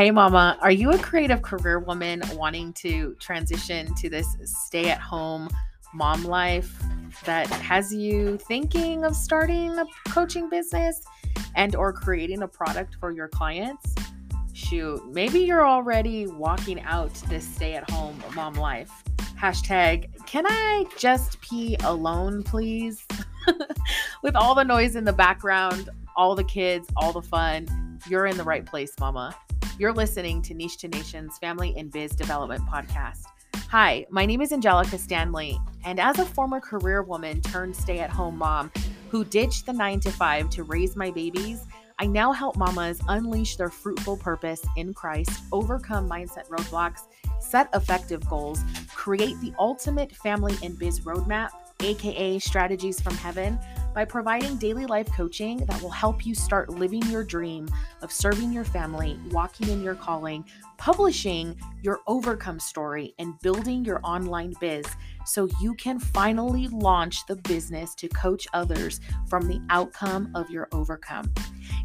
Hey, mama, are you a creative career woman wanting to transition to this stay at home mom life that has you thinking of starting a coaching business and or creating a product for your clients? Shoot, maybe you're already walking out this stay at home mom life. Hashtag, can I just pee alone, please? With all the noise in the background, all the kids, all the fun, you're in the right place, mama. You're listening to Niche to Nations Family and Biz Development Podcast. Hi, my name is Angelica Stanley, and as a former career woman turned stay at home mom who ditched the nine to five to raise my babies, I now help mamas unleash their fruitful purpose in Christ, overcome mindset roadblocks, set effective goals, create the ultimate family and biz roadmap, aka strategies from heaven by providing daily life coaching that will help you start living your dream of serving your family, walking in your calling, publishing your overcome story, and building your online biz so you can finally launch the business to coach others from the outcome of your overcome.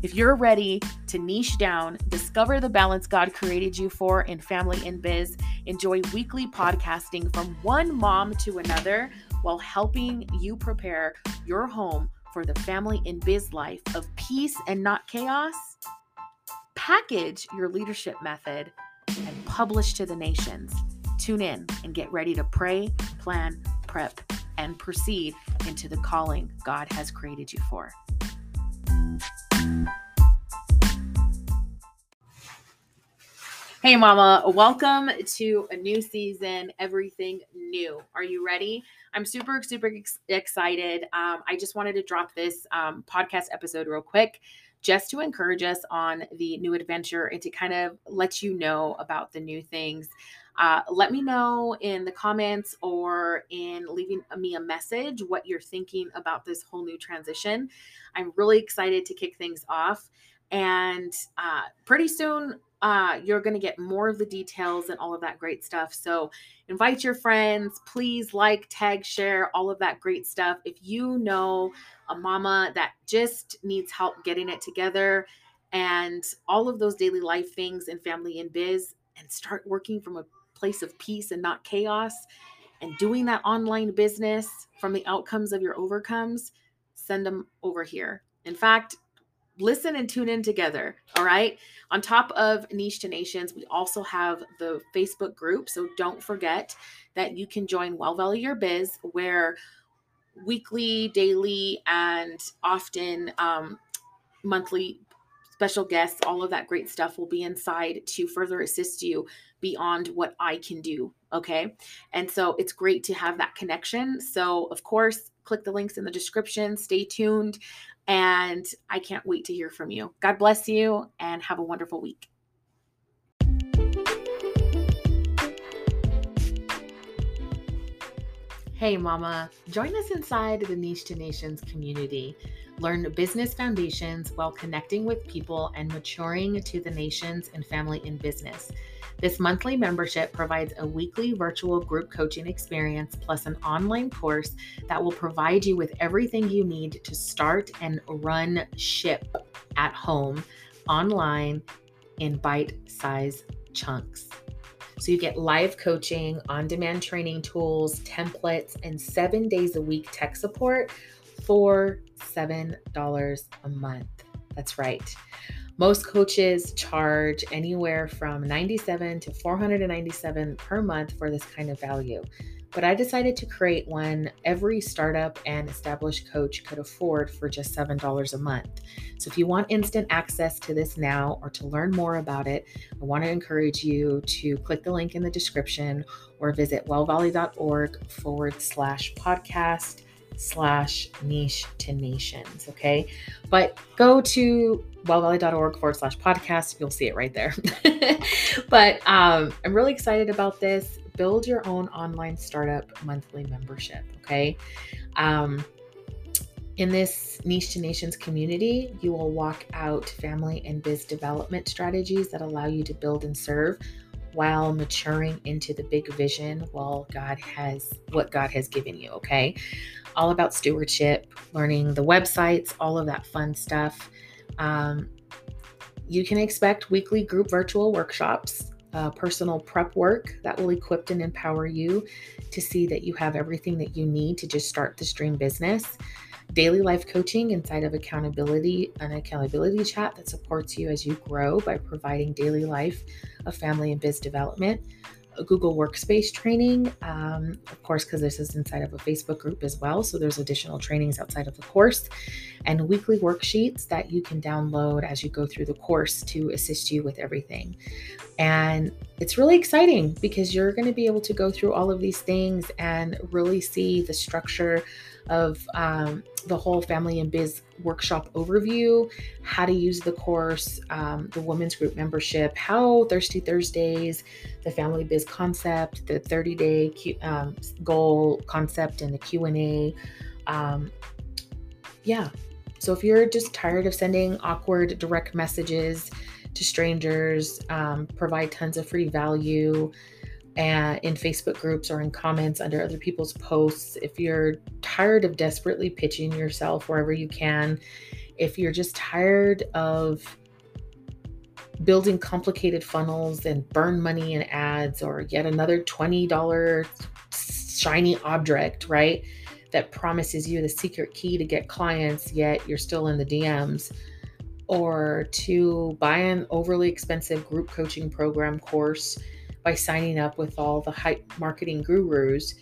If you're ready to niche down, discover the balance God created you for in family and biz, enjoy weekly podcasting from one mom to another while helping you prepare your home for the family and biz life of peace and not chaos, package your leadership method and publish to the nations. Tune in and get ready to pray, plan, prep, and proceed into the calling God has created you for. Hey, Mama, welcome to a new season, everything new. Are you ready? I'm super, super ex- excited. Um, I just wanted to drop this um, podcast episode real quick just to encourage us on the new adventure and to kind of let you know about the new things. Uh, let me know in the comments or in leaving me a message what you're thinking about this whole new transition. I'm really excited to kick things off. And uh, pretty soon, uh, you're going to get more of the details and all of that great stuff. So invite your friends, please like, tag, share, all of that great stuff. If you know a mama that just needs help getting it together and all of those daily life things and family and biz, and start working from a place of peace and not chaos, and doing that online business from the outcomes of your overcomes, send them over here. In fact, listen and tune in together. All right. On top of Niche to Nations, we also have the Facebook group. So don't forget that you can join Well Valley Your Biz, where weekly, daily, and often um, monthly special guests, all of that great stuff will be inside to further assist you beyond what I can do. Okay. And so it's great to have that connection. So, of course, click the links in the description. Stay tuned. And I can't wait to hear from you. God bless you and have a wonderful week. Hey, Mama, join us inside the Niche to Nations community. Learn business foundations while connecting with people and maturing to the nations and family in business. This monthly membership provides a weekly virtual group coaching experience plus an online course that will provide you with everything you need to start and run ship at home online in bite size chunks. So you get live coaching, on demand training tools, templates, and seven days a week tech support for $7 a month. That's right. Most coaches charge anywhere from 97 to 497 per month for this kind of value. But I decided to create one every startup and established coach could afford for just $7 a month. So if you want instant access to this now or to learn more about it, I want to encourage you to click the link in the description or visit wellvalley.org forward slash podcast slash niche to nations. Okay. But go to wellvalley.org forward slash podcast. You'll see it right there. but um, I'm really excited about this. Build your own online startup monthly membership. Okay. Um, in this Niche to Nations community, you will walk out family and biz development strategies that allow you to build and serve while maturing into the big vision while God has what God has given you, okay? All about stewardship, learning the websites, all of that fun stuff. Um, You can expect weekly group virtual workshops, uh, personal prep work that will equip and empower you to see that you have everything that you need to just start this dream business daily life coaching inside of accountability, an accountability chat that supports you as you grow by providing daily life of family and biz development, a Google Workspace training, um, of course, because this is inside of a Facebook group as well. So there's additional trainings outside of the course, and weekly worksheets that you can download as you go through the course to assist you with everything. And it's really exciting because you're going to be able to go through all of these things and really see the structure of um, the whole family and biz workshop overview, how to use the course, um, the women's group membership, how Thirsty Thursdays, the family biz concept, the 30 day Q, um, goal concept, and the Q and A. Um, yeah. So if you're just tired of sending awkward direct messages to strangers, um, provide tons of free value in Facebook groups or in comments under other people's posts. If you're tired of desperately pitching yourself wherever you can, if you're just tired of building complicated funnels and burn money in ads or yet another $20 shiny object, right? That promises you the secret key to get clients, yet you're still in the DMs. Or to buy an overly expensive group coaching program course by signing up with all the hype marketing gurus,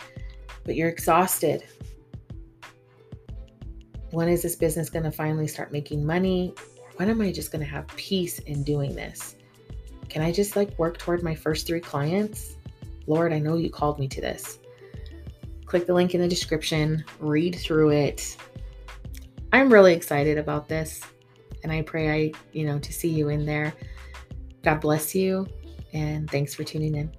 but you're exhausted. When is this business going to finally start making money? When am I just going to have peace in doing this? Can I just like work toward my first three clients? Lord, I know you called me to this. Click the link in the description, read through it. I'm really excited about this and I pray I, you know, to see you in there. God bless you and thanks for tuning in.